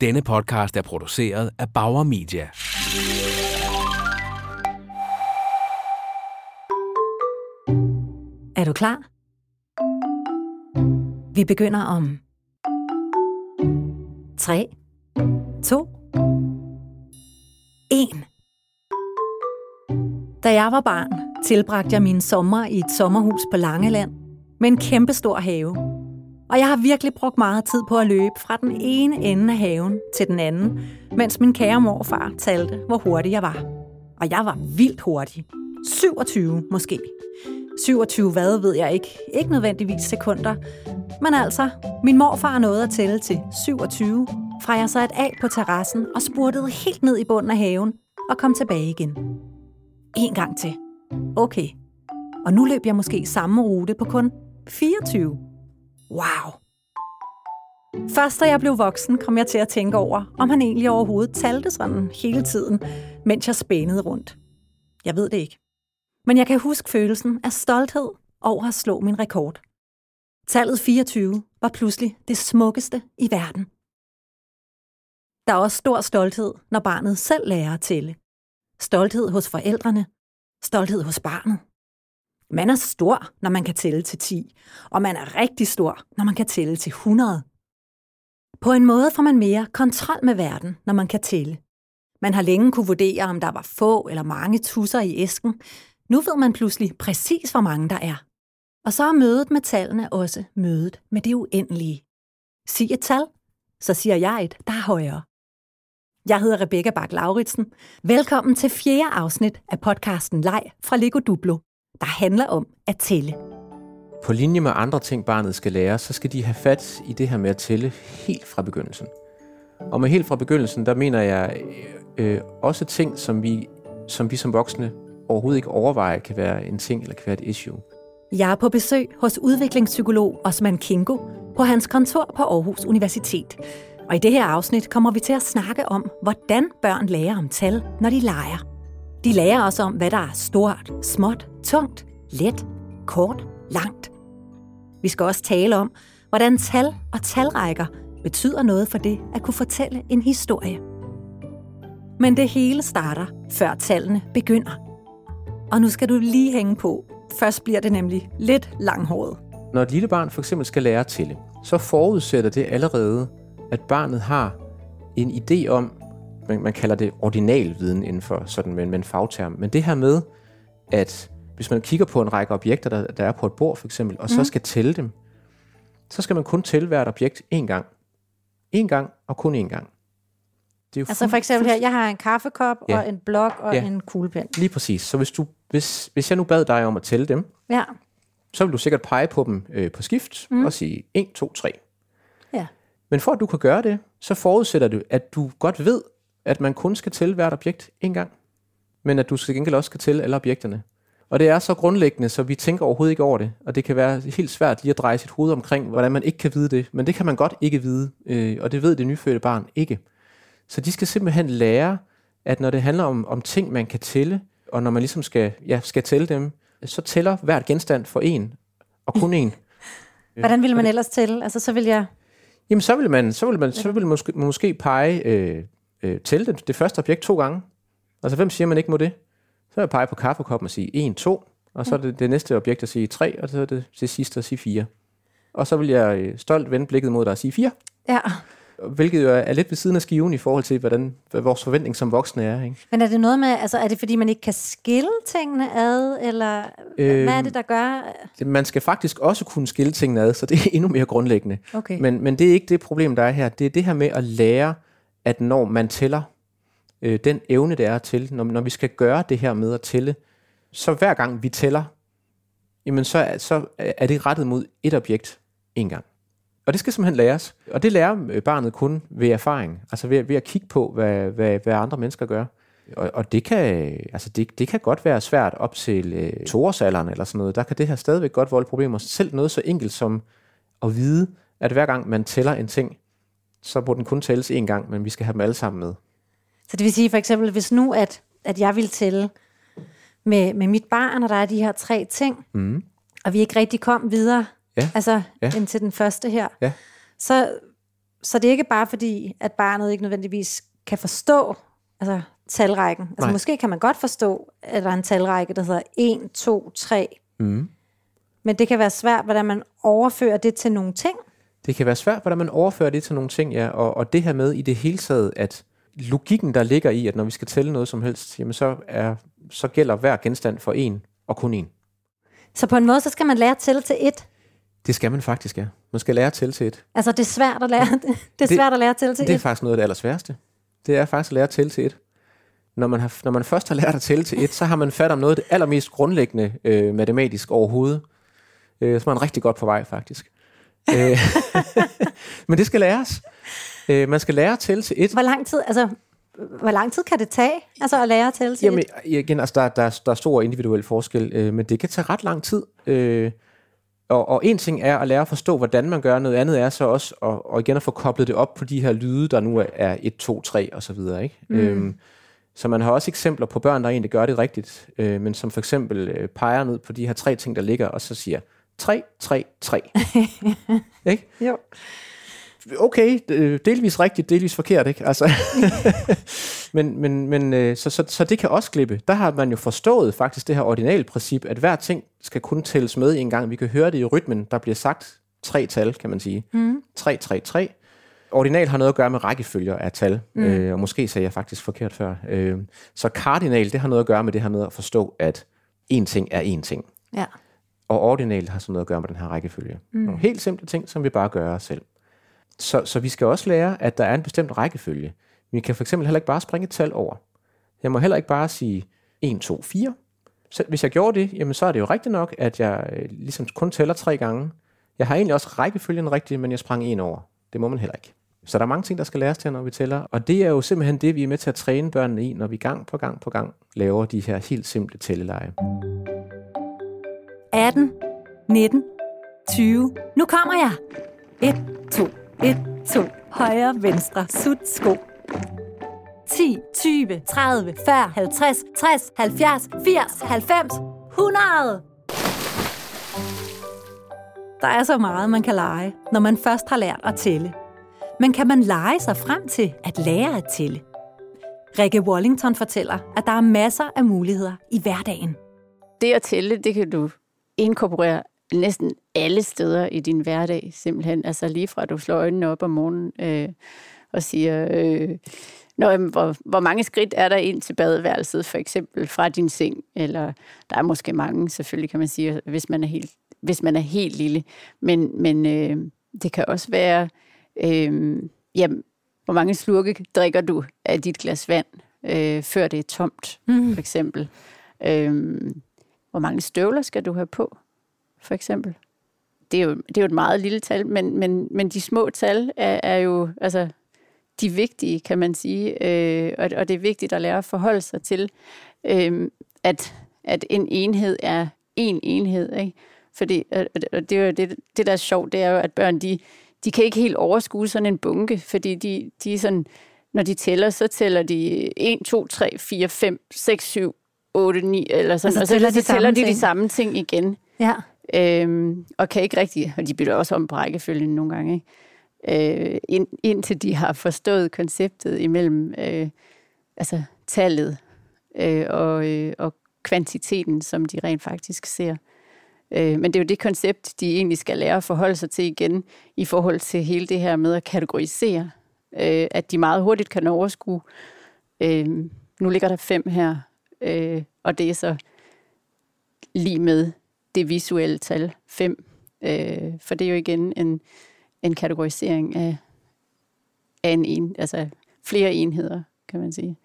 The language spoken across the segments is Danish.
Denne podcast er produceret af Bauer Media. Er du klar? Vi begynder om 3, 2, 1. Da jeg var barn, tilbragte jeg mine sommer i et sommerhus på Langeland med en kæmpestor have. Og jeg har virkelig brugt meget tid på at løbe fra den ene ende af haven til den anden, mens min kære morfar talte, hvor hurtig jeg var. Og jeg var vildt hurtig. 27 måske. 27 hvad ved jeg ikke. Ikke nødvendigvis sekunder. Men altså, min morfar nåede at tælle til 27, fra jeg så et af på terrassen og spurtede helt ned i bunden af haven og kom tilbage igen. En gang til. Okay. Og nu løb jeg måske samme rute på kun 24. Wow. Først da jeg blev voksen, kom jeg til at tænke over, om han egentlig overhovedet talte sådan hele tiden, mens jeg spændede rundt. Jeg ved det ikke. Men jeg kan huske følelsen af stolthed over at slå min rekord. Tallet 24 var pludselig det smukkeste i verden. Der er også stor stolthed, når barnet selv lærer at tælle. Stolthed hos forældrene. Stolthed hos barnet. Man er stor, når man kan tælle til 10, og man er rigtig stor, når man kan tælle til 100. På en måde får man mere kontrol med verden, når man kan tælle. Man har længe kunne vurdere, om der var få eller mange tusser i æsken. Nu ved man pludselig præcis, hvor mange der er. Og så er mødet med tallene også mødet med det uendelige. Sig et tal, så siger jeg et, der er højere. Jeg hedder Rebecca bak lauritsen Velkommen til fjerde afsnit af podcasten Leg fra Lego Duplo, der handler om at tælle. På linje med andre ting, barnet skal lære, så skal de have fat i det her med at tælle helt fra begyndelsen. Og med helt fra begyndelsen, der mener jeg øh, også ting, som vi, som vi som voksne overhovedet ikke overvejer, kan være en ting eller kan være et issue. Jeg er på besøg hos udviklingspsykolog Osman Kingo på hans kontor på Aarhus Universitet. Og i det her afsnit kommer vi til at snakke om, hvordan børn lærer om tal, når de leger. De lærer også om, hvad der er stort, småt, tungt, let, kort, langt. Vi skal også tale om, hvordan tal og talrækker betyder noget for det at kunne fortælle en historie. Men det hele starter, før tallene begynder. Og nu skal du lige hænge på. Først bliver det nemlig lidt langhåret. Når et lille barn for eksempel skal lære at tælle, så forudsætter det allerede, at barnet har en idé om, man, man kalder det ordinal viden inden for sådan med, en fagterm, men det her med, at hvis man kigger på en række objekter, der, der er på et bord for eksempel, og så Mm. skal tælle dem, så skal man kun tælle hvert objekt én gang. En gang og kun én gang. Det er jo Altså for eksempel her, jeg har en kaffekop Ja. og en blok og Ja. en kuglepen. Lige præcis. Så hvis, du, hvis, hvis jeg nu bad dig om at tælle dem, Ja. så vil du sikkert pege på dem øh, på skift mm. og sige 1, 2, 3. Ja. Men for at du kan gøre det, så forudsætter du, at du godt ved, at man kun skal tælle hvert objekt en gang, men at du til gengæld også skal tælle alle objekterne. Og det er så grundlæggende, så vi tænker overhovedet ikke over det, og det kan være helt svært lige at dreje sit hoved omkring, hvordan man ikke kan vide det, men det kan man godt ikke vide, øh, og det ved det nyfødte barn ikke. Så de skal simpelthen lære, at når det handler om, om ting, man kan tælle, og når man ligesom skal, ja, skal tælle dem, så tæller hvert genstand for en, og kun en. Hvordan ville man ellers tælle? Altså så vil jeg... Jamen, så vil man, så vil man, så vil man måske, måske pege, øh, øh, tælle det, det første objekt to gange. Altså, hvem siger man ikke må det? Så vil jeg pege på kaffekoppen og sige 1, 2, og så er det det næste objekt at sige 3, og så er det til sidst at sige 4. Og så vil jeg øh, stolt vende blikket mod dig og sige 4, Ja. hvilket jo er- lidt ved siden af skiven i forhold til, hvordan, hvad vores forventning som voksne er. Ikke? Men er det noget med, altså er det fordi, man ikke kan skille tingene ad, eller øhm, hvad er det, der gør? Man skal faktisk også kunne skille tingene ad, så det er endnu mere grundlæggende. Okay. Men, men det er ikke det problem, der er her. Det er det her med at lære, at når man tæller, øh, den evne, det er til, når, når vi skal gøre det her med at tælle, så hver gang vi tæller, jamen så, så er det rettet mod et objekt en gang. Og det skal simpelthen læres. Og det lærer øh, barnet kun ved erfaring. Altså ved, ved at kigge på, hvad, hvad, hvad andre mennesker gør. Og, og det, kan, altså det, det kan godt være svært op til øh, toårsalderen eller sådan noget. Der kan det her stadigvæk godt volde problemer. Selv noget så enkelt som at vide, at hver gang man tæller en ting, så må den kun tælles én gang, men vi skal have dem alle sammen med. Så det vil sige for eksempel, hvis nu, at, at jeg vil tælle med, med mit barn, og der er de her tre ting, Mm. og vi ikke rigtig kom videre, Ja. altså Ja. ja. ind til den første her, Ja. så, så det er ikke bare fordi, at barnet ikke nødvendigvis kan forstå altså, talrækken. Altså Nej. måske kan man godt forstå, at der er en talrække, der hedder 1, 2, 3. Mm. Men det kan være svært, hvordan man overfører det til nogle ting. Det kan være svært, hvordan man overfører det til nogle ting, ja, og, og det her med i det hele taget, at logikken, der ligger i, at når vi skal tælle noget som helst, jamen så, er, så gælder hver genstand for en og kun en. Så på en måde, så skal man lære at tælle til et. Det skal man faktisk, ja. Man skal lære at tælle til et. Altså, det er svært at lære, det er Det- svært at lære at tælle til Det er et. faktisk noget af det allersværeste. Det er faktisk at lære at tælle til et. Når man, har, når man først har lært at tælle til et, så har man fat om noget af det allermest grundlæggende øh, matematisk overhovedet. Øh, så er man rigtig godt på vej, faktisk. Øh, men det skal læres. Øh, man skal lære at tælle til et. Hvor lang tid, altså, hvor lang tid kan det tage, altså at lære at tælle til Jamen, et? igen, altså, der, der, der er stor individuel forskel, øh, men det kan tage ret lang tid. Øh, og, og en ting er at lære at forstå, hvordan man gør, noget andet er så også at, og igen at få koblet det op på de her lyde, der nu er- er 1, 2, 3 og så videre. Ikke? Mm. Øhm, så man har også eksempler på børn, der egentlig gør det rigtigt, øh, men som for eksempel øh, peger ned på de her tre ting, der ligger, og så siger 3, 3, 3. ikke? Jo. okay, øh, delvis rigtigt, delvis forkert, ikke? Altså, men men, men øh, så, så, så det kan også glippe. Der har man jo forstået faktisk det her ordinale princip, at hver ting skal kun tælles med en gang. Vi kan høre det i rytmen, der bliver sagt tre tal, kan man sige. Mm. 3, 3, 3. Ordinal har noget at gøre med rækkefølger af tal, mm. øh, og måske sagde jeg faktisk forkert før. Øh, så kardinal, det har noget at gøre med det her med at forstå, at en ting er en ting. Ja. Og ordinal har sådan noget at gøre med den her rækkefølge. Mm. Nogle helt simple ting, som vi bare gør os selv. Så, så vi skal også lære, at der er en bestemt rækkefølge. Vi kan for eksempel heller ikke bare springe et tal over. Jeg må heller ikke bare sige 1, 2, 4. Så hvis jeg gjorde det, jamen så er det jo rigtigt nok, at jeg øh, ligesom kun tæller tre gange. Jeg har egentlig også rækkefølgen rigtig, men jeg sprang en over. Det må man heller ikke. Så der er mange ting, der skal læres til, når vi tæller. Og det er jo simpelthen det, vi er med til at træne børnene i, når vi gang på gang på gang laver de her helt simple tælleleje. 18, 19, 20. Nu kommer jeg. 1, 2, 1, 2. Højre, venstre, sut, sko. 10, 20, 30, 40, 50, 60, 70, 80, 90, 100. Der er så meget, man kan lege, når man først har lært at tælle. Men kan man lege sig frem til at lære at tælle? Rikke Wallington fortæller, at der er masser af muligheder i hverdagen. Det at tælle, det kan du inkorporere næsten alle steder i din hverdag, simpelthen. Altså lige fra, at du slår øjnene op om morgenen øh, og siger, øh, Nå, jamen, hvor, hvor mange skridt er der ind til badeværelset, for eksempel fra din seng? Eller der er måske mange, selvfølgelig kan man sige, hvis man er helt, hvis man er helt lille. Men, men øh, det kan også være, øh, jamen, hvor mange slurke drikker du af dit glas vand, øh, før det er tomt, mm. for eksempel. Øh, hvor mange støvler skal du have på, for eksempel? Det er jo, det er jo et meget lille tal, men, men, men de små tal er, er jo altså, de vigtige, kan man sige. Øh, og, og det er vigtigt at lære at forholde sig til, øh, at, at en enhed er en enhed. Ikke? Fordi, og, det, er jo det, det, der er sjovt, det er jo, at børn, de, de kan ikke helt overskue sådan en bunke, fordi de, de er sådan, når de tæller, så tæller de 1, 2, 3, 4, 5, 6, 7, 8, 9, eller sådan, og så, tæller så de tæller samme de de ting. samme ting igen. Ja. Øhm, og kan ikke rigtig, og de bytter også om på rækkefølgen nogle gange, ikke? Øh, ind, indtil de har forstået konceptet imellem øh, altså tallet øh, og, øh, og kvantiteten, som de rent faktisk ser. Øh, men det er jo det koncept, de egentlig skal lære at forholde sig til igen, i forhold til hele det her med at kategorisere. Øh, at de meget hurtigt kan overskue, øh, nu ligger der fem her, øh, og det er så lige med det visuelle tal 5. Øh, for det er jo igen en, en kategorisering af, af en, en, altså flere enheder, kan man sige.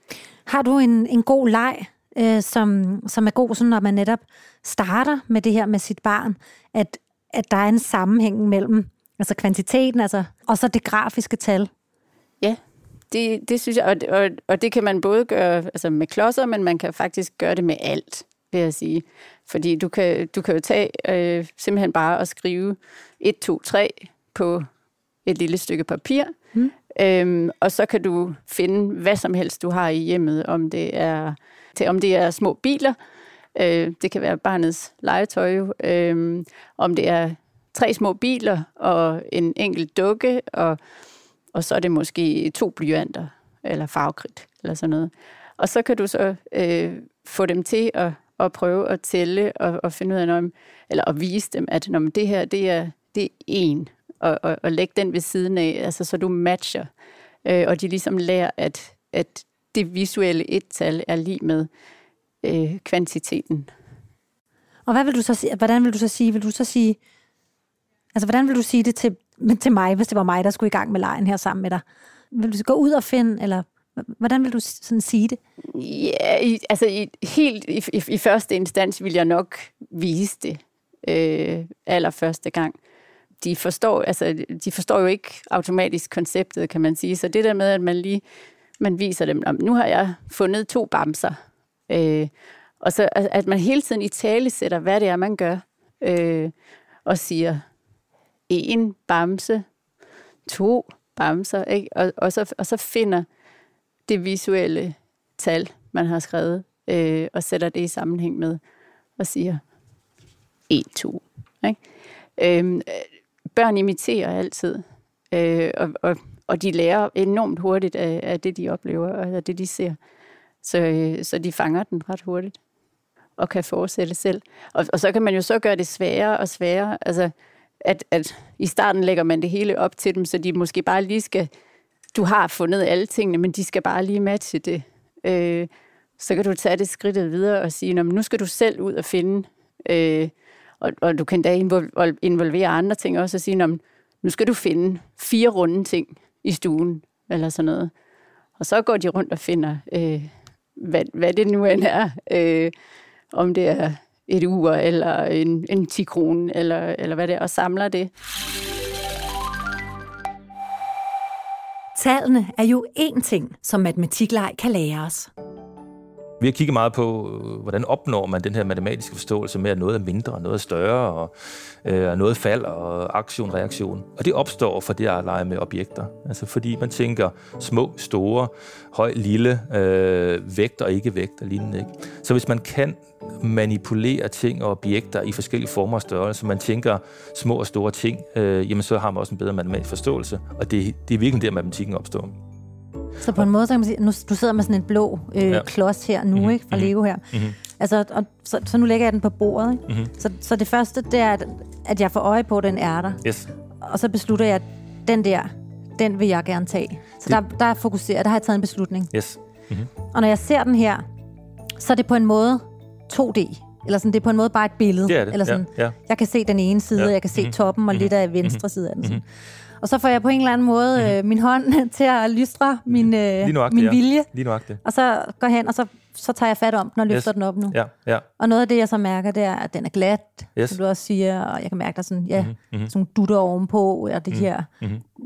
Har du en, en god leg, øh, som, som er god, sådan, når man netop starter med det her med sit barn, at, at der er en sammenhæng mellem altså kvantiteten altså, og så det grafiske tal? Det, det synes jeg, og, og, og det kan man både gøre altså med klodser, men man kan faktisk gøre det med alt, vil jeg sige. Fordi du kan, du kan jo tage øh, simpelthen bare og skrive 1, 2, 3 på et lille stykke papir, mm. øhm, og så kan du finde hvad som helst, du har i hjemmet, om det er, til, om det er små biler, øh, det kan være barnets legetøj, øh, om det er tre små biler og en enkelt dukke, og og så er det måske to blyanter, eller farvekridt, eller sådan noget. Og så kan du så øh, få dem til at, at prøve at tælle og, og finde ud af, når, eller at vise dem, at når det her, det er, det er en, og, og, og lægge den ved siden af, altså så du matcher. Øh, og de ligesom lærer, at, at det visuelle et-tal er lige med øh, kvantiteten. Og hvad vil du så sige, hvordan vil du så sige, vil du så sige, altså hvordan vil du sige det til, til mig, hvis det var mig, der skulle i gang med lejen her sammen med dig? Vil du gå ud og finde, eller hvordan vil du sådan sige det? Ja, i, altså i, helt i, i, i første instans vil jeg nok vise det øh, allerførste gang. De forstår, altså, de forstår jo ikke automatisk konceptet, kan man sige. Så det der med, at man lige man viser dem, nu har jeg fundet to bamser. Øh, og så at man hele tiden i tale sætter, hvad det er, man gør. Øh, og siger, en bamse, to bamser, ikke? Og, og, så, og så finder det visuelle tal, man har skrevet, øh, og sætter det i sammenhæng med, og siger 1, 2. Ikke? Øh, børn imiterer altid, øh, og, og, og de lærer enormt hurtigt af, af det, de oplever, og af det, de ser. Så, øh, så de fanger den ret hurtigt, og kan fortsætte selv. Og, og så kan man jo så gøre det sværere og sværere. Altså, at, at i starten lægger man det hele op til dem, så de måske bare lige skal, du har fundet alle tingene, men de skal bare lige matche det. Øh, så kan du tage det skridtet videre og sige, nu skal du selv ud og finde, øh, og, og du kan da involvere andre ting også, og sige, nu skal du finde fire runde ting i stuen, eller sådan noget. Og så går de rundt og finder, øh, hvad, hvad det nu end er, øh, om det er et ur, eller en, en 10 kroner, eller, eller hvad det er, og samler det. Tallene er jo én ting, som matematikleg kan lære os. Vi har kigget meget på, hvordan opnår man den her matematiske forståelse med, at noget er mindre, noget er større, og øh, noget falder, og aktion, reaktion. Og det opstår for det at lege med objekter. Altså fordi man tænker små, store, høj, lille, øh, vægt og ikke vægt og lignende. Ikke? Så hvis man kan manipulere ting og objekter i forskellige former og størrelser, man tænker små og store ting, øh, jamen så har man også en bedre matematisk forståelse. Og det, det er virkelig der, matematikken opstår. Så på en måde, så kan man sige, nu, du sidder med sådan en blå øh, ja. klods her nu, mm-hmm. ikke, fra mhm. Lego her. Mm-hmm. Altså, og, så, så nu lægger jeg den på bordet. Ikke? Mm-hmm. Så, så det første, det er, at, at jeg får øje på, at den er der. Yes. Og så beslutter jeg, at den der, den vil jeg gerne tage. Så det... der, der er fokuseret, der har jeg taget en beslutning. Yes. Mm-hmm. Og når jeg ser den her, så er det på en måde 2D. Eller sådan, det er på en måde bare et billede. Det er det. Eller sådan, ja, ja. Jeg kan se den ene side, ja. jeg kan se mm-hmm. toppen og mm-hmm. lidt af venstre mm-hmm. side af den. Sådan. Mm-hmm. Og så får jeg på en eller anden måde mm-hmm. øh, min hånd til at lystre min, øh, min vilje. Ja. Lige nuagtigt. Og så går jeg hen, og så, så tager jeg fat om den og løfter yes. den op nu. Ja, ja. Og noget af det, jeg så mærker, det er, at den er glat, yes. som du også siger, og jeg kan mærke, der sådan, ja, mm-hmm. sådan dutter ovenpå, og det mm-hmm. her,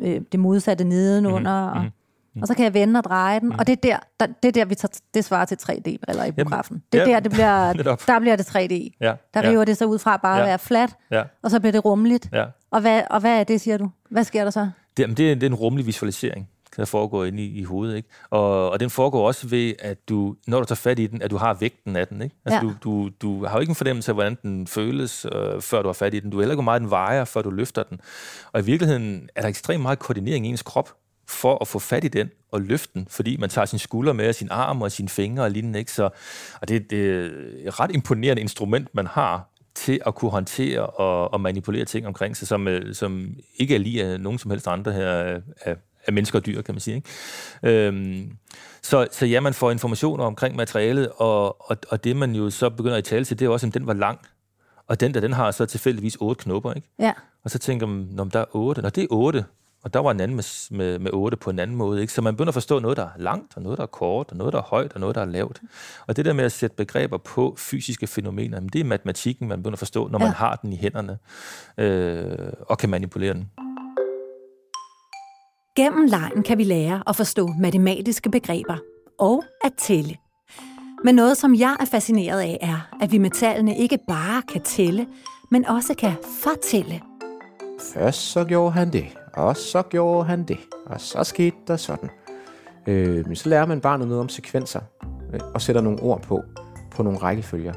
øh, det modsatte nedenunder, mm-hmm. og Mm. Og så kan jeg vende og dreje den, mm. og det er der, der, det er der vi tager, det svarer til 3D-briller i biografen. Det er ja, der, det bliver, der bliver det 3D. Ja, der river ja. det så ud fra bare ja. at være flat, ja. og så bliver det rummeligt. Ja. Og, hvad, og hvad er det, siger du? Hvad sker der så? Det, det, er, det er en rummelig visualisering der foregår inde i, i hovedet. Ikke? Og, og den foregår også ved, at du, når du tager fat i den, at du har vægten af den. Ikke? Altså, ja. du, du, du har jo ikke en fornemmelse af, hvordan den føles, øh, før du har fat i den. Du har heller ikke, hvor meget den vejer, før du løfter den. Og i virkeligheden er der ekstremt meget koordinering i ens krop for at få fat i den og løfte den, fordi man tager sin skulder med, og sin arm og sine fingre og lignende. Ikke? Så, og det, det er et ret imponerende instrument, man har til at kunne håndtere og, og manipulere ting omkring sig, som, øh, som ikke er lige af nogen som helst andre her af, af mennesker og dyr, kan man sige. Ikke? Øhm, så, så ja, man får informationer omkring materialet, og, og, og det man jo så begynder at tale til, det er også, at den var lang. Og den der, den har så tilfældigvis otte knopper, ikke? Ja. Og så tænker man, når der er otte, når det er otte, og der var en anden med, med, med 8 på en anden måde. Ikke? Så man begynder at forstå noget, der er langt, og noget, der er kort, og noget, der er højt, og noget, der er lavt. Og det der med at sætte begreber på fysiske fænomener, det er matematikken, man begynder at forstå, når ja. man har den i hænderne, øh, og kan manipulere den. Gennem lejen kan vi lære at forstå matematiske begreber og at tælle. Men noget, som jeg er fascineret af, er, at vi med tallene ikke bare kan tælle, men også kan fortælle. Først så gjorde han det, og så gjorde han det, og så skete der sådan. Øh, men så lærer man barnet noget om sekvenser, øh, og sætter nogle ord på, på nogle rækkefølger.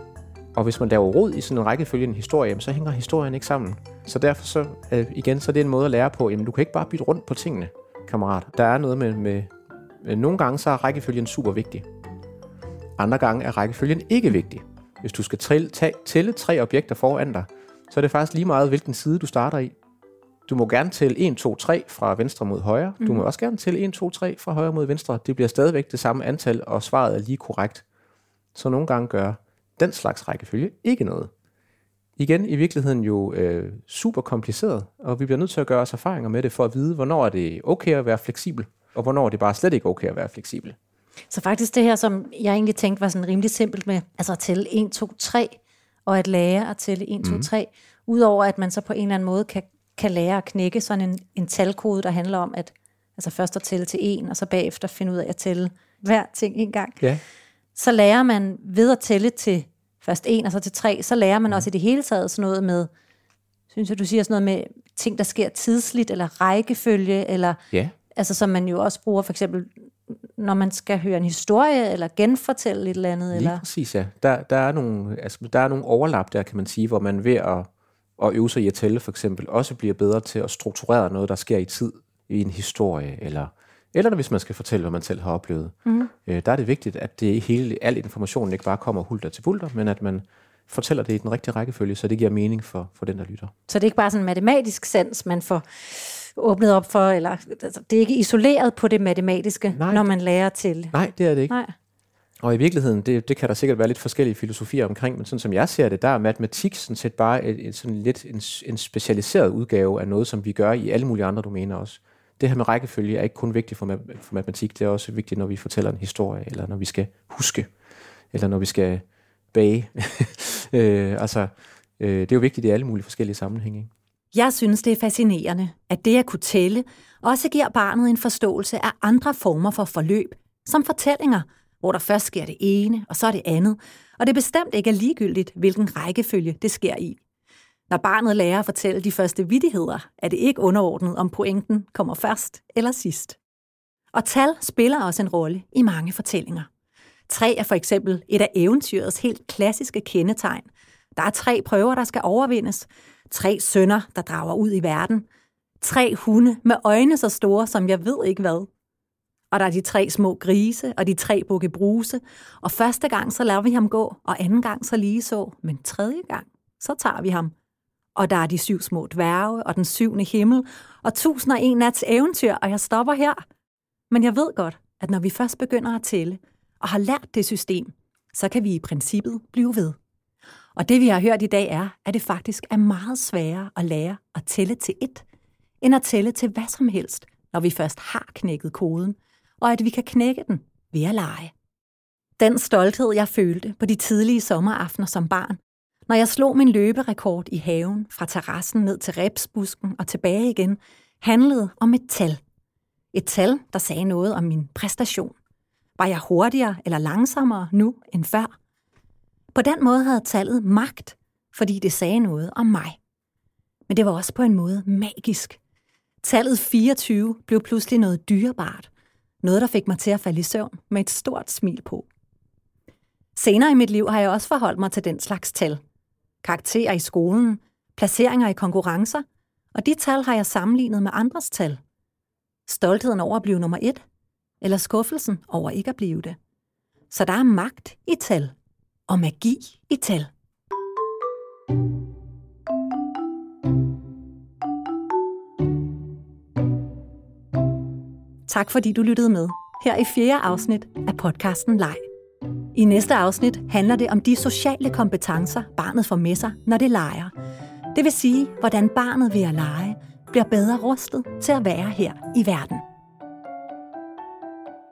Og hvis man laver rod i sådan en rækkefølge en historie, så hænger historien ikke sammen. Så derfor så, øh, igen, så er det en måde at lære på, jamen du kan ikke bare bytte rundt på tingene. kammerat. Der er noget med, med, med nogle gange så er rækkefølgen super vigtig. Andre gange er rækkefølgen ikke vigtig. Hvis du skal tælle, tælle tre objekter foran dig, så er det faktisk lige meget, hvilken side du starter i. Du må gerne tælle 1, 2, 3 fra venstre mod højre. Du må også gerne tælle 1, 2, 3 fra højre mod venstre. Det bliver stadigvæk det samme antal, og svaret er lige korrekt. Så nogle gange gør den slags rækkefølge ikke noget. Igen i virkeligheden jo øh, super kompliceret, og vi bliver nødt til at gøre os erfaringer med det, for at vide, hvornår er det okay at være fleksibel, og hvornår er det bare slet ikke okay at være fleksibel. Så faktisk det her, som jeg egentlig tænkte var sådan rimelig simpelt med, altså at tælle 1, 2, 3, og at lære at tælle 1, 2, 3, udover at man så på en eller anden måde kan, kan lære at knække sådan en, en talkode, der handler om, at altså først at tælle til 1, og så bagefter finde ud af at tælle hver ting en gang. Ja. Så lærer man ved at tælle til først 1 og så til 3, så lærer man også i det hele taget sådan noget med, synes jeg, du siger sådan noget med ting, der sker tidsligt, eller rækkefølge, eller Ja, altså som man jo også bruger for eksempel, når man skal høre en historie, eller genfortælle et eller andet, lige eller... præcis ja. Der, der, er nogle, altså, der er nogle overlap der, kan man sige, hvor man ved at, at øve sig i at tælle for eksempel, også bliver bedre til at strukturere noget, der sker i tid i en historie, eller, eller hvis man skal fortælle, hvad man selv har oplevet. Mm. Øh, der er det vigtigt, at det hele, al informationen ikke bare kommer hulter til bulter, men at man fortæller det i den rigtige rækkefølge, så det giver mening for, for den, der lytter. Så det er ikke bare sådan en matematisk sans, man får åbnet op for, eller altså, det er ikke isoleret på det matematiske, Nej. når man lærer til. Nej, det er det ikke. Nej. Og i virkeligheden, det, det kan der sikkert være lidt forskellige filosofier omkring, men sådan som jeg ser det, der er matematik sådan set bare et, et, sådan lidt en, en specialiseret udgave af noget, som vi gør i alle mulige andre domæner også. Det her med rækkefølge er ikke kun vigtigt for, ma- for matematik, det er også vigtigt, når vi fortæller en historie, eller når vi skal huske, eller når vi skal bage. øh, altså, øh, det er jo vigtigt i alle mulige forskellige sammenhænge. Ikke? Jeg synes, det er fascinerende, at det at kunne tælle også giver barnet en forståelse af andre former for forløb, som fortællinger, hvor der først sker det ene, og så det andet, og det bestemt ikke er ligegyldigt, hvilken rækkefølge det sker i. Når barnet lærer at fortælle de første vidigheder, er det ikke underordnet, om pointen kommer først eller sidst. Og tal spiller også en rolle i mange fortællinger. Tre er for eksempel et af eventyrets helt klassiske kendetegn. Der er tre prøver, der skal overvindes. Tre sønner, der drager ud i verden. Tre hunde med øjne så store, som jeg ved ikke hvad. Og der er de tre små grise, og de tre bukke bruse. Og første gang, så lader vi ham gå, og anden gang så lige så. Men tredje gang, så tager vi ham. Og der er de syv små dværge, og den syvende himmel, og tusind og en nats eventyr, og jeg stopper her. Men jeg ved godt, at når vi først begynder at tælle, og har lært det system, så kan vi i princippet blive ved. Og det vi har hørt i dag er, at det faktisk er meget sværere at lære at tælle til et, end at tælle til hvad som helst, når vi først har knækket koden, og at vi kan knække den ved at lege. Den stolthed, jeg følte på de tidlige sommeraftener som barn, når jeg slog min løberekord i haven fra terrassen ned til repsbusken og tilbage igen, handlede om et tal. Et tal, der sagde noget om min præstation. Var jeg hurtigere eller langsommere nu end før? På den måde havde tallet magt, fordi det sagde noget om mig. Men det var også på en måde magisk. Tallet 24 blev pludselig noget dyrebart. Noget, der fik mig til at falde i søvn med et stort smil på. Senere i mit liv har jeg også forholdt mig til den slags tal. Karakterer i skolen, placeringer i konkurrencer, og de tal har jeg sammenlignet med andres tal. Stoltheden over at blive nummer et, eller skuffelsen over ikke at blive det. Så der er magt i tal, og magi i tal. Tak fordi du lyttede med her i fjerde afsnit af podcasten Leg. I næste afsnit handler det om de sociale kompetencer, barnet får med sig, når det leger. Det vil sige, hvordan barnet ved at lege bliver bedre rustet til at være her i verden.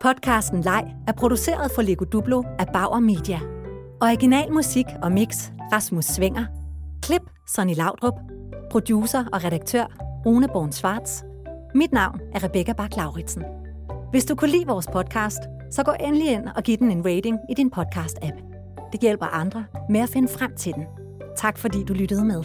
Podcasten Leg er produceret for Lego Duplo af Bauer Media. Original musik og mix Rasmus Svinger. Klip Sonny Laudrup. Producer og redaktør Rune Born Schwartz. Mit navn er Rebecca bak lauritsen Hvis du kunne lide vores podcast, så gå endelig ind og giv den en rating i din podcast-app. Det hjælper andre med at finde frem til den. Tak fordi du lyttede med.